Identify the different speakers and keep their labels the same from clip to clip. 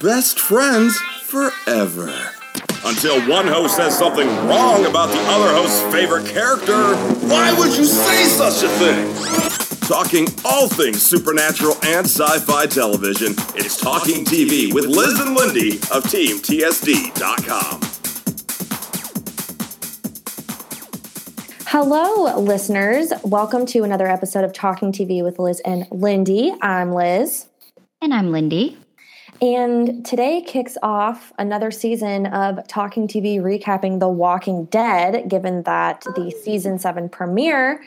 Speaker 1: best friends forever. Until one host says something wrong about the other host's favorite character. Why would you say such a thing? Talking all things supernatural and sci fi television, it's Talking TV with Liz and Lindy of TeamTSD.com.
Speaker 2: Hello, listeners. Welcome to another episode of Talking TV with Liz and Lindy. I'm Liz.
Speaker 3: And I'm Lindy.
Speaker 2: And today kicks off another season of Talking TV recapping The Walking Dead, given that the oh. season seven premiere,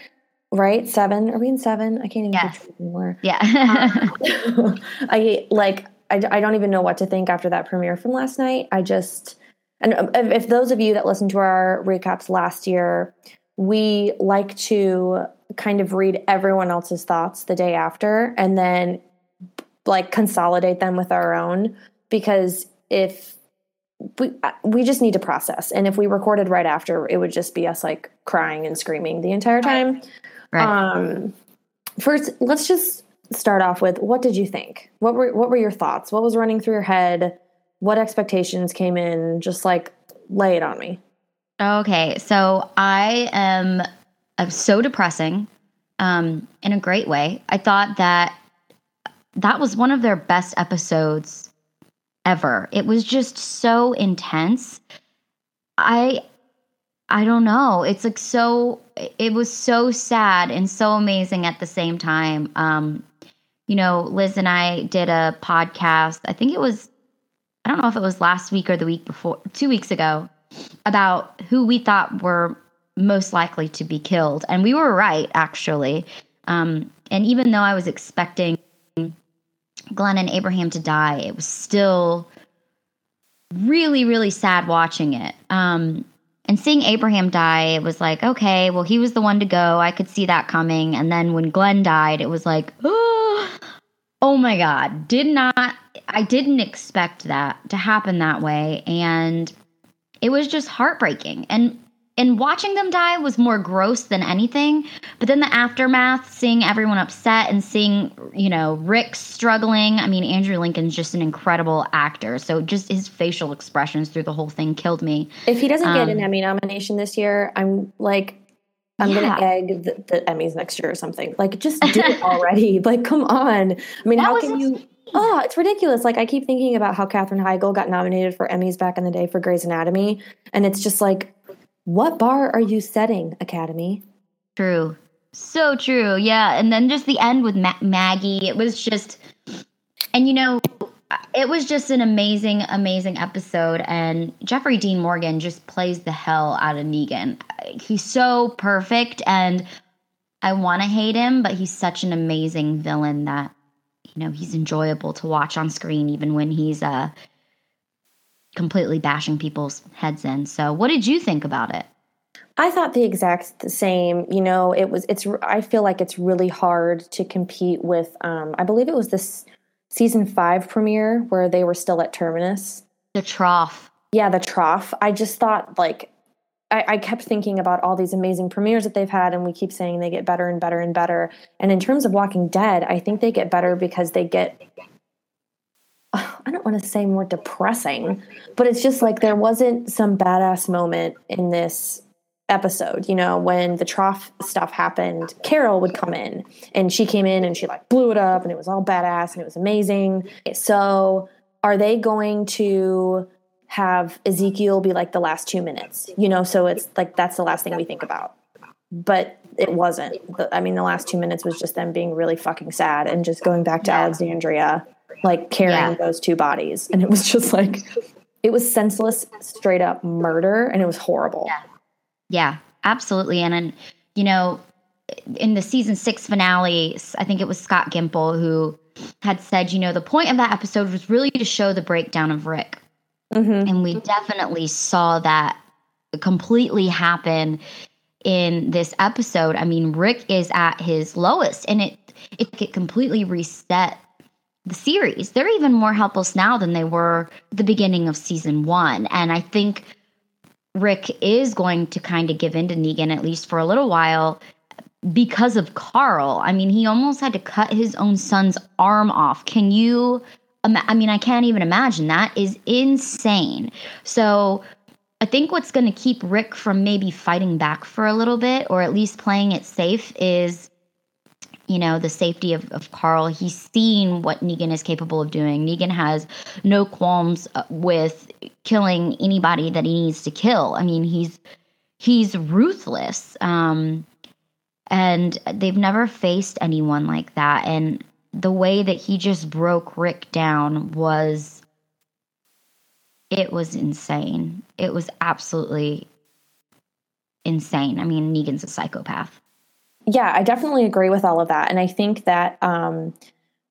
Speaker 2: right? Seven? Are we in seven? I can't even
Speaker 3: yes.
Speaker 2: anymore.
Speaker 3: Yeah.
Speaker 2: Um, I like, I, I don't even know what to think after that premiere from last night. I just, and um, if those of you that listened to our recaps last year, we like to kind of read everyone else's thoughts the day after and then like consolidate them with our own because if we uh, we just need to process. And if we recorded right after it would just be us like crying and screaming the entire time.
Speaker 3: Right.
Speaker 2: um first let's just start off with what did you think? What were what were your thoughts? What was running through your head? What expectations came in? Just like lay it on me.
Speaker 3: Okay, so I am I'm so depressing um, in a great way. I thought that that was one of their best episodes ever. It was just so intense. I I don't know. It's like so it was so sad and so amazing at the same time. Um you know, Liz and I did a podcast. I think it was I don't know if it was last week or the week before, 2 weeks ago about who we thought were most likely to be killed. And we were right, actually. Um, and even though I was expecting Glenn and Abraham to die, it was still really, really sad watching it. Um, and seeing Abraham die, it was like, okay, well, he was the one to go. I could see that coming. And then when Glenn died, it was like, oh, oh my God, did not, I didn't expect that to happen that way. And it was just heartbreaking. And and watching them die was more gross than anything. But then the aftermath, seeing everyone upset and seeing, you know, Rick struggling. I mean, Andrew Lincoln's just an incredible actor. So just his facial expressions through the whole thing killed me.
Speaker 2: If he doesn't um, get an um, Emmy nomination this year, I'm like, I'm yeah. gonna egg the, the, Emmys next year or something. Like, just do it already. like, come on. I mean, that how can you? Oh, it's ridiculous. Like I keep thinking about how Katherine Heigl got nominated for Emmys back in the day for Grey's Anatomy, and it's just like, what bar are you setting, Academy?
Speaker 3: True, so true. Yeah, and then just the end with Ma- Maggie. It was just, and you know, it was just an amazing, amazing episode. And Jeffrey Dean Morgan just plays the hell out of Negan. He's so perfect, and I want to hate him, but he's such an amazing villain that you know he's enjoyable to watch on screen even when he's uh completely bashing people's heads in so what did you think about it
Speaker 2: I thought the exact same. You know, it was. It's. I feel like it's really hard to compete with. Um, I believe it was this season five premiere where they were still at Terminus.
Speaker 3: The trough.
Speaker 2: Yeah, the trough. I just thought like I, I, kept thinking about all these amazing premieres that they've had, and we keep saying they get better and better and better. And in terms of Walking Dead, I think they get better because they get. I don't want to say more depressing, but it's just like there wasn't some badass moment in this episode. You know, when the trough stuff happened, Carol would come in, and she came in and she like blew it up, and it was all badass and it was amazing. So, are they going to? have Ezekiel be like the last two minutes, you know, so it's like that's the last thing we think about. But it wasn't. I mean, the last two minutes was just them being really fucking sad and just going back to. Alexandria, like carrying yeah. those two bodies. And it was just like, it was senseless, straight up murder, and it was horrible.
Speaker 3: Yeah, yeah absolutely. And, and, you know, in the season six finale, I think it was Scott Gimple who had said, you know, the point of that episode was really to show the breakdown of Rick Mm-hmm. And we definitely saw that completely happen in this episode. I mean, Rick is at his lowest and it it, it completely reset the series. They're even more helpless now than they were the beginning of season 1. And I think Rick is going to kind of give in to Negan at least for a little while because of Carl. I mean, he almost had to cut his own son's arm off. Can you I mean, I can't even imagine. That is insane. So I think what's going to keep Rick from maybe fighting back for a little bit, or at least playing it safe, is you know the safety of, of carl he's seen what negan is capable of doing negan has no qualms uh, with killing anybody that he needs to kill i mean he's he's ruthless um and they've never faced anyone like that and the way that he just broke rick down was it was insane. It was absolutely insane. I mean, Negan's a psychopath.
Speaker 2: Yeah, I definitely agree with all of that. And I think that um,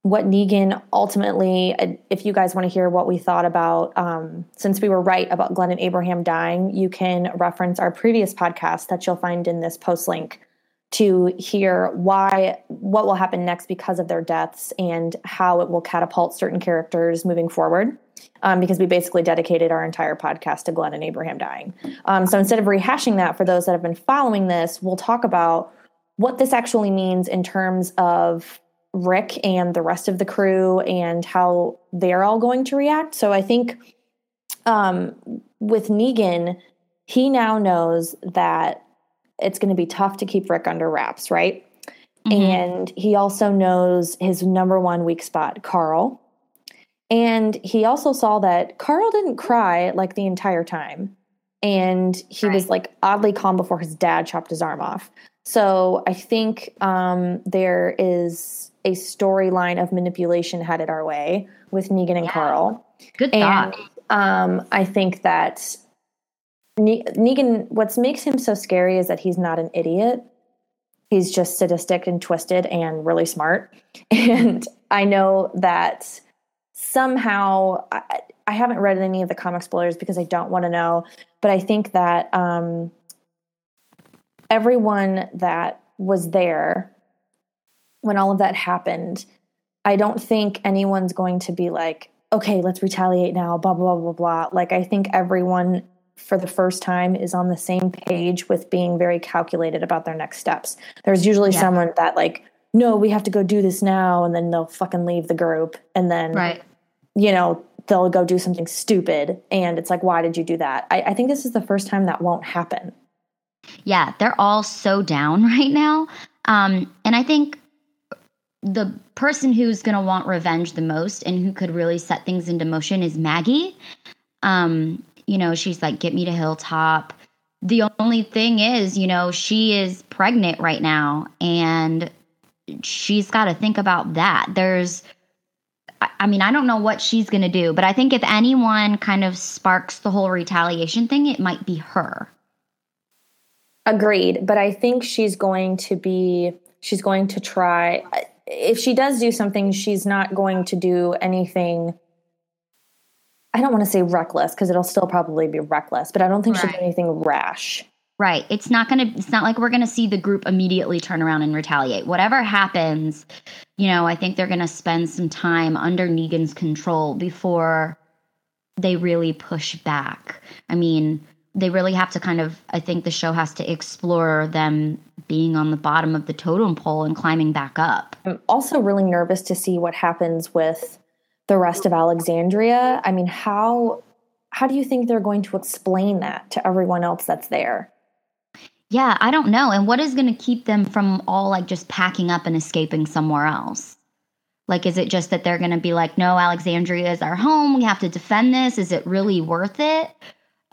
Speaker 2: what Negan ultimately, if you guys want to hear what we thought about, um, since we were right about Glenn and Abraham dying, you can reference our previous podcast that you'll find in this post link to hear why what will happen next because of their deaths and how it will catapult certain characters moving forward um, because we basically dedicated our entire podcast to Glenn and Abraham dying. Um, so instead of rehashing that for those that have been following this, we'll talk about what this actually means in terms of Rick and the rest of the crew and how they're all going to react. So I think um, with Negan, he now knows that it's going to be tough to keep Rick under wraps, right? Mm-hmm. And he also knows his number one weak spot, Carl. And he also saw that Carl didn't cry like the entire time. And he right. was like oddly calm before his dad chopped his arm off. So I think um, there is a storyline of manipulation headed our way with Negan and yeah. Carl.
Speaker 3: Good thought.
Speaker 2: And um, I think that ne- Negan, what makes him so scary is that he's not an idiot. He's just sadistic and twisted and really smart. And I know that somehow I, I, haven't read any of the comic spoilers because I don't want to know, but I think that um, everyone that was there when all of that happened, I don't think anyone's going to be like, okay, let's retaliate now, blah, blah, blah, blah. Like, I think everyone for the first time is on the same page with being very calculated about their next steps. There's usually yeah. someone that, like, no, we have to go do this now. And then they'll fucking leave the group. And then,
Speaker 3: right.
Speaker 2: you know, they'll go do something stupid. And it's like, why did you do that? I, I think this is the first time that won't happen.
Speaker 3: Yeah, they're all so down right now. Um, and I think the person who's going to want revenge the most and who could really set things into motion is Maggie. Um, you know, she's like, get me to Hilltop. The only thing is, you know, she is pregnant right now and she's got to think about that. There's, I mean, I don't know what she's going to do, but I think if anyone kind of sparks the whole retaliation thing, it might be her.
Speaker 2: Agreed. But I think she's going to be, she's going to try, if she does do something, she's not going to do anything. I don't want to say reckless because it'll still probably be reckless, but I don't think right. she'll do anything rash.
Speaker 3: Right. It's not going to, it's not like we're going to see the group immediately turn around and retaliate. Whatever happens, you know, I think they're going to spend some time under Negan's control before they really push back. I mean, they really have to kind of, I think the show has to explore them being on the bottom of the totem pole and climbing back up.
Speaker 2: I'm also really nervous to see what happens with the rest of Alexandria. I mean, how how do you think they're going to explain that to everyone else that's there?
Speaker 3: Yeah, I don't know. And what is going to keep them from all like just packing up and escaping somewhere else? Like, is it just that they're going to be like, no, Alexandria is our home. We have to defend this. Is it really worth it?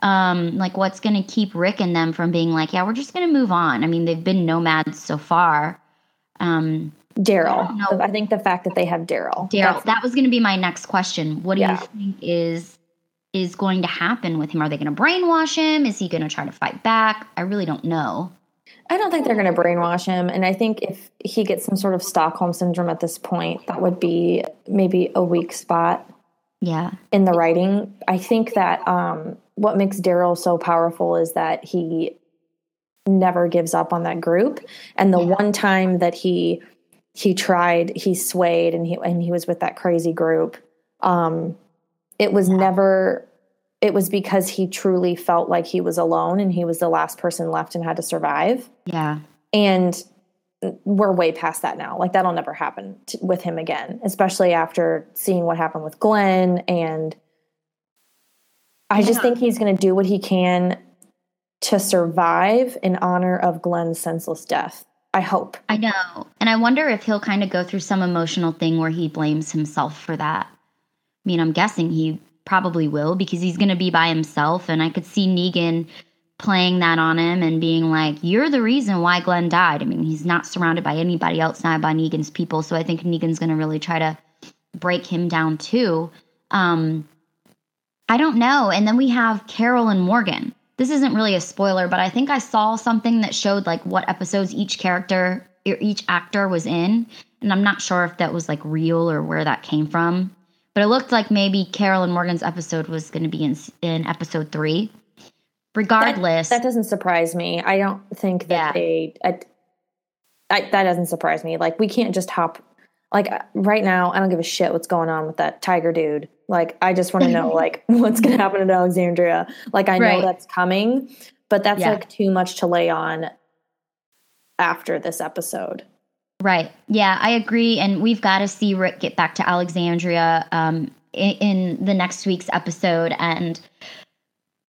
Speaker 3: Um, like, what's going to keep Rick and them from being like, yeah, we're just going to move on? I mean, they've been nomads so far. Um,
Speaker 2: Daryl. I, I, think the fact that they have Daryl.
Speaker 3: Daryl. That was going to be my next question. What do yeah. you think is is going to happen with him? Are they going to brainwash him? Is he going to try to fight back? I really don't know.
Speaker 2: I don't think they're going to brainwash him. And I think if he gets some sort of Stockholm syndrome at this point, that would be maybe a weak spot.
Speaker 3: Yeah.
Speaker 2: In the writing. I think that um, what makes Daryl so powerful is that he never gives up on that group. And the yeah. one time that he he tried, he swayed and he and he was with that crazy group. Um, it was yeah. never it was because he truly felt like he was alone and he was the last person left and had to survive.
Speaker 3: Yeah.
Speaker 2: And we're way past that now. Like that'll never happen with him again, especially after seeing what happened with Glenn. And I just think he's going to do what he can to survive in honor of Glenn's senseless death. I hope.
Speaker 3: I know. And I wonder if he'll kind of go through some emotional thing where he blames himself for that. I mean, I'm guessing he probably will because he's going to be by himself. And I could see Negan playing that on him and being like, You're the reason why Glenn died. I mean, he's not surrounded by anybody else, not by Negan's people. So I think Negan's going to really try to break him down too. Um, I don't know. And then we have Carol and Morgan. This isn't really a spoiler, but I think I saw something that showed like what episodes each character or each actor was in. And I'm not sure if that was like real or where that came from. But it looked like maybe Carol and Morgan's episode was going to be in in episode three. Regardless,
Speaker 2: That doesn't surprise me. I don't think that
Speaker 3: Yeah.
Speaker 2: they. I, I, that doesn't surprise me. Like we can't just hop. Like uh, right now, I don't give a shit what's going on with that tiger dude. Like I just want to know like what's going to happen in Alexandria. Like I know
Speaker 3: Right.
Speaker 2: that's coming, but that's
Speaker 3: Yeah.
Speaker 2: like too much to lay on after this episode.
Speaker 3: Right. Yeah, I agree. And we've got to see Rick get back to Alexandria um, in, in the next week's episode and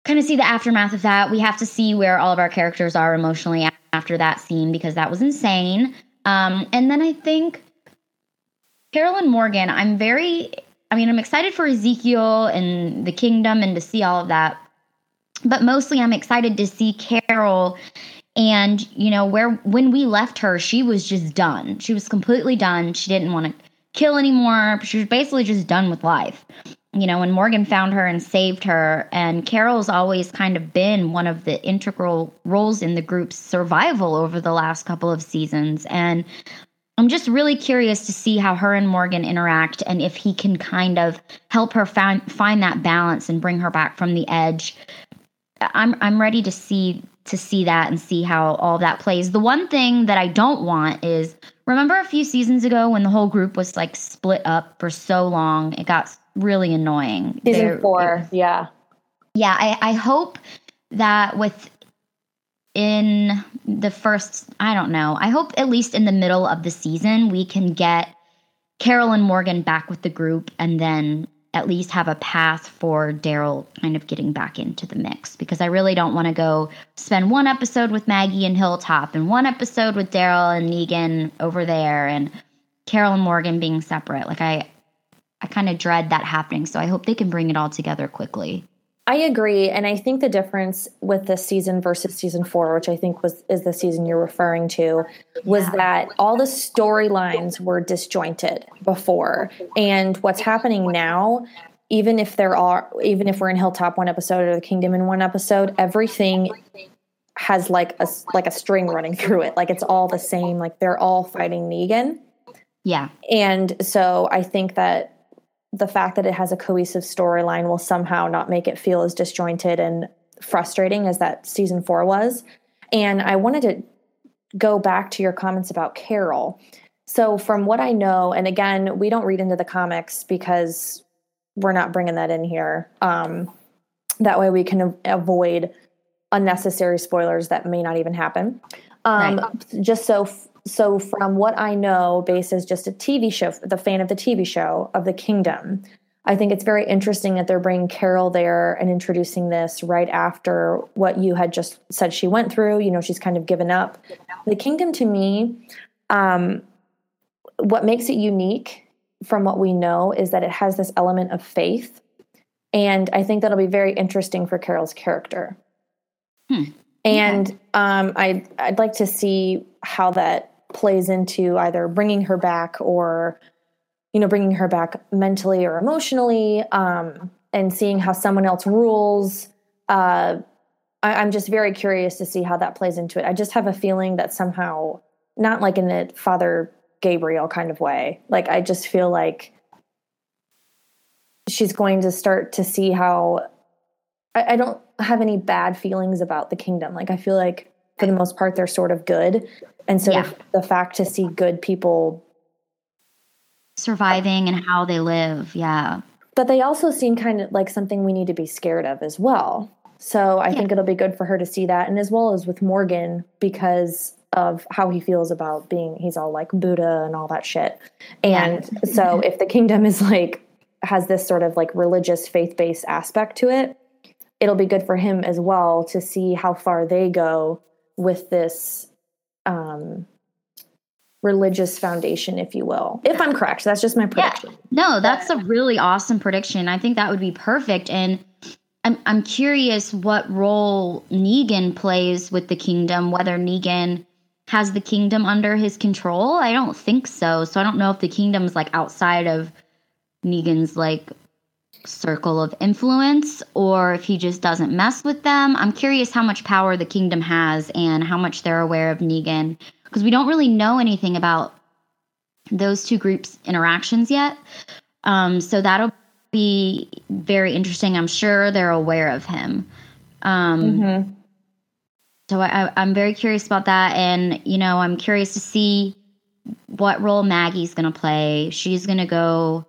Speaker 3: kind of see the aftermath of that. We have to see where all of our characters are emotionally after that scene because that was insane. Um, and then I think Carol and Morgan, I'm very, I mean, I'm excited for Ezekiel and the kingdom and to see all of that. But mostly I'm excited to see Carol and you know where when we left her she was just done. She was completely done. She didn't want to kill anymore. She was basically just done with life. You know when morgan found her and saved her and carol's always kind of been one of the integral roles in the group's survival over the last couple of seasons and i'm just really curious to see how her and morgan interact and if he can kind of help her find find that balance and bring her back from the edge I'm I'm ready to see to see that and see how all that plays. The one thing that I don't want is remember a few seasons ago when the whole group was like split up for so long. It got really annoying.
Speaker 2: Season
Speaker 3: There-
Speaker 2: four, yeah.
Speaker 3: yeah, I, I hope that with in the first, I don't know, I hope at least in the middle of the season we can get Carol and Morgan back with the group and then at least have a path for Daryl kind of getting back into the mix because I really don't want to go spend one episode with Maggie and Hilltop and one episode with Daryl and Negan over there and Carol and Morgan being separate. Like I I kind of dread that happening, so I hope they can bring it all together quickly.
Speaker 2: I agree, and I think the difference with this season versus season four, which I think was is the season you're referring to, was
Speaker 3: Yeah.
Speaker 2: that all the storylines were disjointed before, and what's happening now, even if there are, even if we're in Hilltop one episode or the Kingdom in one episode, everything has like a like a string running through it, like it's all the same, like they're all fighting Negan.
Speaker 3: Yeah.
Speaker 2: And so I think that the fact that it has a cohesive storyline will somehow not make it feel as disjointed and frustrating as that season four was. And I wanted to go back to your comments about Carol. So, from what I know, and again, we don't read into the comics because we're not bringing that in here. Um, that way, we can avoid unnecessary spoilers that may not even happen. Um, Just so, so from what I know, based as just a TV show, the fan of the TV show of the Kingdom, I think it's very interesting that they're bringing Carol there and introducing this right after what you had just said she went through. You know, she's kind of given up. The Kingdom, to me, um, what makes it unique from what we know is that it has this element of faith. And I think that'll be very interesting for Carol's character.
Speaker 3: Hmm.
Speaker 2: And um, I, I'd like to see how that plays into either bringing her back or, you know, bringing her back mentally or emotionally, um, and seeing how someone else rules. Uh, I, I'm just very curious to see how that plays into it. I just have a feeling that somehow, not like in a Father Gabriel kind of way, like I just feel like she's going to start to see how I, I don't have any bad feelings about the kingdom. Like I feel like for the most part they're sort of good, and so
Speaker 3: Yeah.
Speaker 2: the, fact to see good people,
Speaker 3: Surviving and how they live. Yeah.
Speaker 2: but they also seem kind of like something we need to be scared of as well. So I
Speaker 3: Yeah.
Speaker 2: think it'll be good for her to see that, and as well as with Morgan because of how he feels about being he's all like Buddha and all that shit. And yeah. so if the kingdom is like has this sort of like religious faith-based aspect to it, it'll be good for him as well to see how far they go with this um religious foundation if you will if i'm correct. That's just my prediction. Yeah.
Speaker 3: no that's a really awesome prediction. I think that would be perfect. And I'm, I'm curious what role negan plays with the kingdom whether negan has the kingdom under his control. I don't think so. So i don't know if the kingdom's like outside of negan's like circle of influence or if he just doesn't mess with them. I'm curious how much power the kingdom has and how much they're aware of Negan because we don't really know anything about those two groups' interactions yet. Um, so that'll be very interesting. I'm sure they're aware of him. Um, mm-hmm. So I, I'm very curious about that. And, you know, I'm curious to see what role Maggie's going to play. She's going to go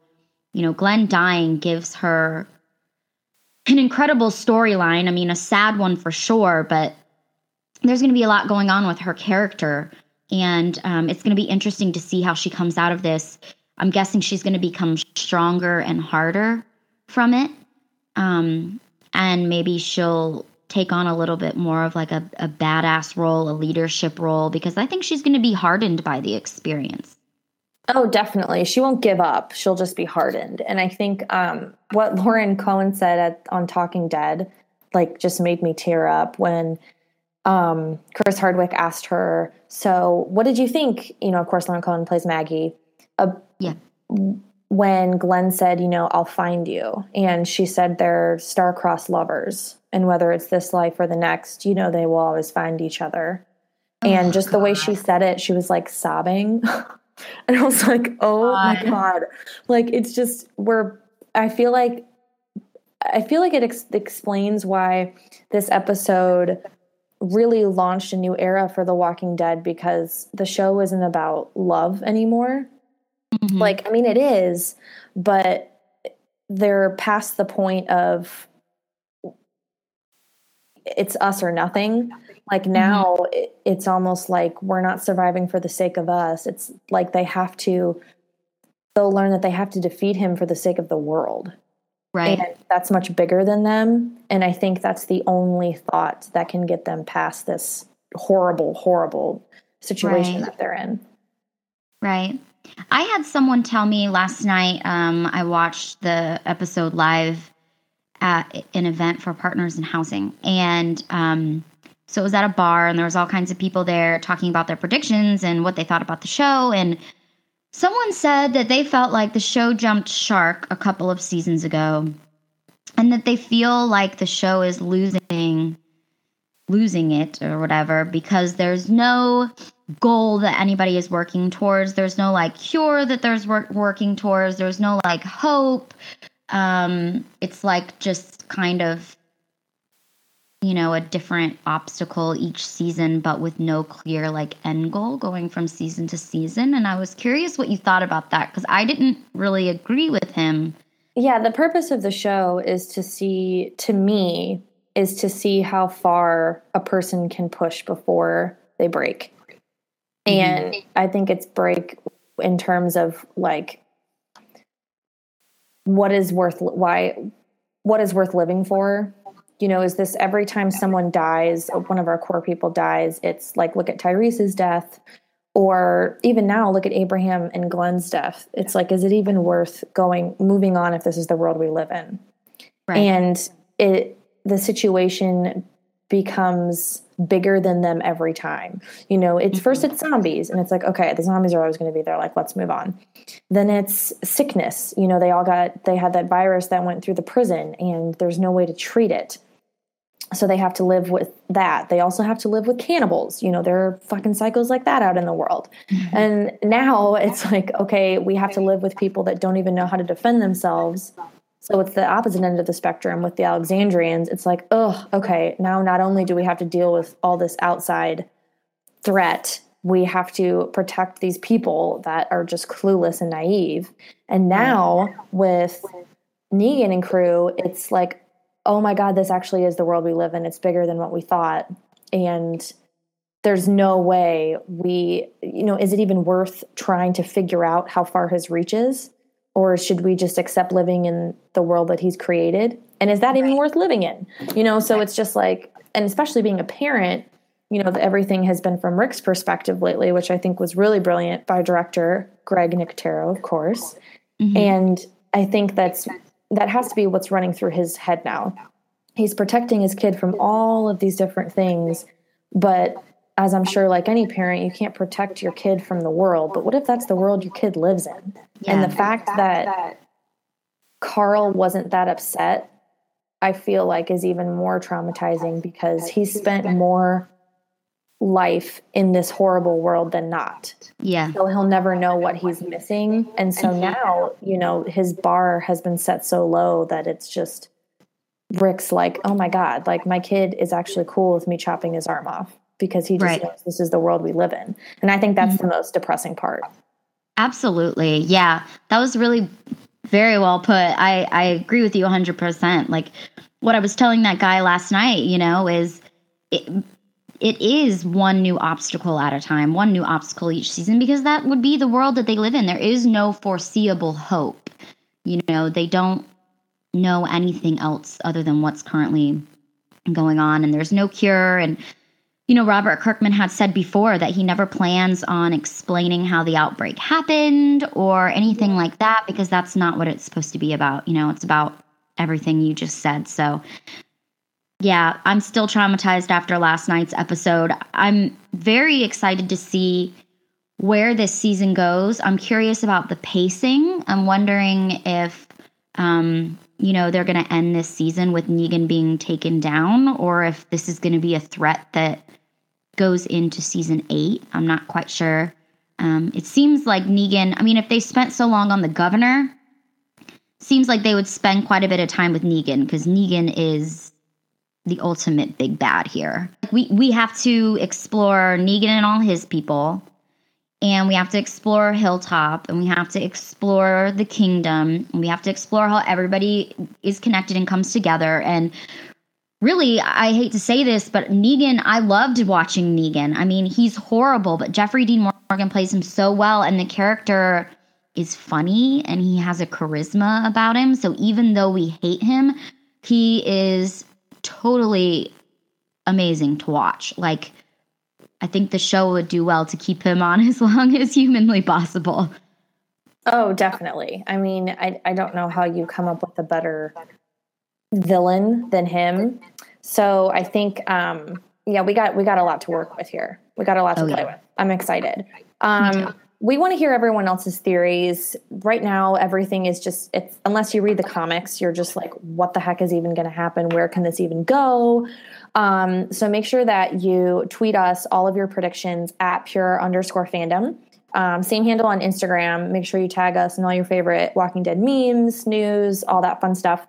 Speaker 3: you know, Glenn dying gives her an incredible storyline. I mean, a sad one for sure, but there's going to be a lot going on with her character. And um, it's going to be interesting to see how she comes out of this. I'm guessing she's going to become stronger and harder from it. Um, and maybe she'll take on a little bit more of like a, a badass role, a leadership role, because I think she's going to be hardened by the experience.
Speaker 2: Oh, definitely. She won't give up. She'll just be hardened. And I think um, what Lauren Cohan said at, on Talking Dead, like, just made me tear up when um, Chris Hardwick asked her, "So, what did you think?" You know, of course, Lauren Cohan plays Maggie. Uh,
Speaker 3: yeah.
Speaker 2: When Glenn said, "You know, I'll find you," and she said they're star-crossed lovers, and whether it's this life or the next, you know, they will always find each other. Oh, and just God. the way she said it, she was like sobbing. And I was like, oh god. my God. Like, it's just, we're, I feel like, I feel like it ex- explains why this episode really launched a new era for The Walking Dead because the show isn't about love anymore. Mm-hmm. Like, I mean, it is, but they're past the point of it's us or nothing. Like mm-hmm. now, mm-hmm. it, it's almost like we're not surviving for the sake of us. It's like they have to, they'll learn that they have to defeat him for the sake of the world.
Speaker 3: Right.
Speaker 2: And that's much bigger than them. And I think that's the only thought that can get them past this horrible, horrible situation right. that they're in.
Speaker 3: Right. I had someone tell me last night, um, I watched the episode live at an event for partners in housing. And um, so it was at a bar, and there was all kinds of people there talking about their predictions and what they thought about the show. And someone said that they felt like the show jumped shark a couple of seasons ago, and that they feel like the show is losing losing it or whatever because there's no goal that anybody is working towards there's no like cure that there's work working towards there's no like hope um it's like just kind of you know, a different obstacle each season, but with no clear like end goal going from season to season. And I was curious what you thought about that because I didn't really agree with him.
Speaker 2: Yeah, the purpose of the show is to see, to me, is to see how far a person can push before they break. Mm-hmm. And I think it's break in terms of like what is worth why what is worth living for you know, is this every time someone dies, one of our core people dies, it's like, look at Tyrese's death, or even now, look at Abraham and Glenn's death. It's like, is it even worth going, moving on if this is the world we live in? Right. And it, the situation becomes bigger than them every time. You know, it's mm-hmm. first it's zombies and it's like, okay, the zombies are always going to be there. Like, let's move on. Then it's sickness. You know, they all got, they had that virus that went through the prison and there's no way to treat it so they have to live with that. They also have to live with cannibals. You know, there are fucking cycles like that out in the world. Mm-hmm. And now it's like, okay, we have to live with people that don't even know how to defend themselves. So it's the opposite end of the spectrum with the Alexandrians. It's like, oh, okay, now not only do we have to deal with all this outside threat, we have to protect these people that are just clueless and naive. And now with Negan and crew, it's like, oh my God, this actually is the world we live in. It's bigger than what we thought. And there's no way we, you know, is it even worth trying to figure out how far his reach is? Or should we just accept living in the world that he's created? And is that even worth living in? You know, so it's just like, and especially being a parent, you know, everything has been from Rick's perspective lately, which I think was really brilliant by director Greg Nicotero, of course. Mm-hmm. And I think that's that has to be what's running through his head now. He's protecting his kid from all of these different things, but as I'm sure, like any parent, you can't protect your kid from the world. But what if that's the world your kid lives in? Yeah. And the fact that Carl wasn't that upset, I feel like is even more traumatizing because he spent more life in this horrible world than not.
Speaker 3: Yeah.
Speaker 2: So he'll never know what he's missing. And so now, you know, his bar has been set so low that it's just Rick's like, oh my God, like my kid is actually cool with me chopping his arm off because he just right. knows this is the world we live in. And I think that's mm-hmm. the most depressing part.
Speaker 3: Absolutely. Yeah. That was really very well put. I, I agree with you 100%. Like what I was telling that guy last night, you know, is it, it is one new obstacle at a time, one new obstacle each season, because that would be the world that they live in. There is no foreseeable hope. You know, they don't know anything else other than what's currently going on, and there's no cure. And you know, Robert Kirkman had said before that he never plans on explaining how the outbreak happened or anything like that because that's not what it's supposed to be about. You know, it's about everything you just said. So, yeah, I'm still traumatized after last night's episode. I'm very excited to see where this season goes. I'm curious about the pacing. I'm wondering if, um, you know, they're going to end this season with Negan being taken down or if this is going to be a threat that goes into season eight. I'm not quite sure. Um, it seems like Negan, I mean, if they spent so long on the governor, seems like they would spend quite a bit of time with Negan because Negan is the ultimate big bad here. We we have to explore Negan and all his people, and we have to explore Hilltop, and we have to explore the kingdom, and we have to explore how everybody is connected and comes together. And really, I hate to say this, but Negan, I loved watching Negan. I mean, he's horrible, but Jeffrey Dean Morgan plays him so well, and the character is funny and he has a charisma about him. So even though we hate him, he is totally amazing to watch. Like, I think the show would do well to keep him on as long as humanly possible.
Speaker 2: Oh, definitely. I mean, I, I don't know how you come up with a better villain than him. So I think, um, yeah, we got we got a lot to work with here. We got a lot to oh, play yeah. with. I'm excited. Um, we want to hear everyone else's theories. Right now, everything is just it's unless you read the comics, you're just like, what the heck is even going to happen? Where can this even go? Um, so make sure that you tweet us all of your predictions at pure underscore fandom. Um, same handle on Instagram. Make sure you tag us and all your favorite Walking Dead memes, news, all that fun stuff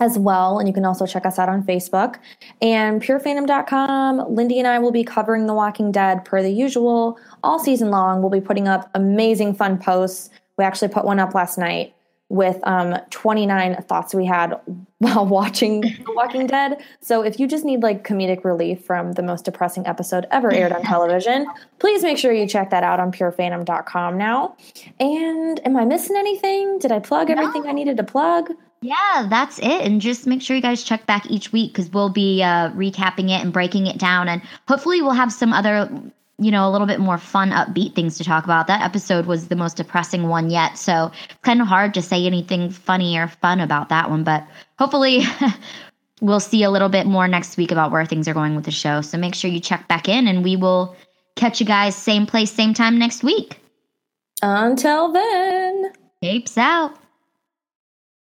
Speaker 2: as well. And you can also check us out on Facebook and purefandom.com. Lindy and I will be covering The Walking Dead per the usual all season long. We'll be putting up amazing fun posts. We actually put one up last night with um, 29 thoughts we had while watching The Walking Dead. So if you just need like comedic relief from the most depressing episode ever aired on television, please make sure you check that out on purefandom.com now. And am I missing anything? Did I plug everything no. I needed to plug?
Speaker 3: Yeah, that's it. And just make sure you guys check back each week because we'll be uh, recapping it and breaking it down. And hopefully, we'll have some other, you know, a little bit more fun, upbeat things to talk about. That episode was the most depressing one yet. So it's kind of hard to say anything funny or fun about that one. But hopefully, we'll see a little bit more next week about where things are going with the show. So make sure you check back in and we will catch you guys same place, same time next week.
Speaker 2: Until then,
Speaker 3: apes out.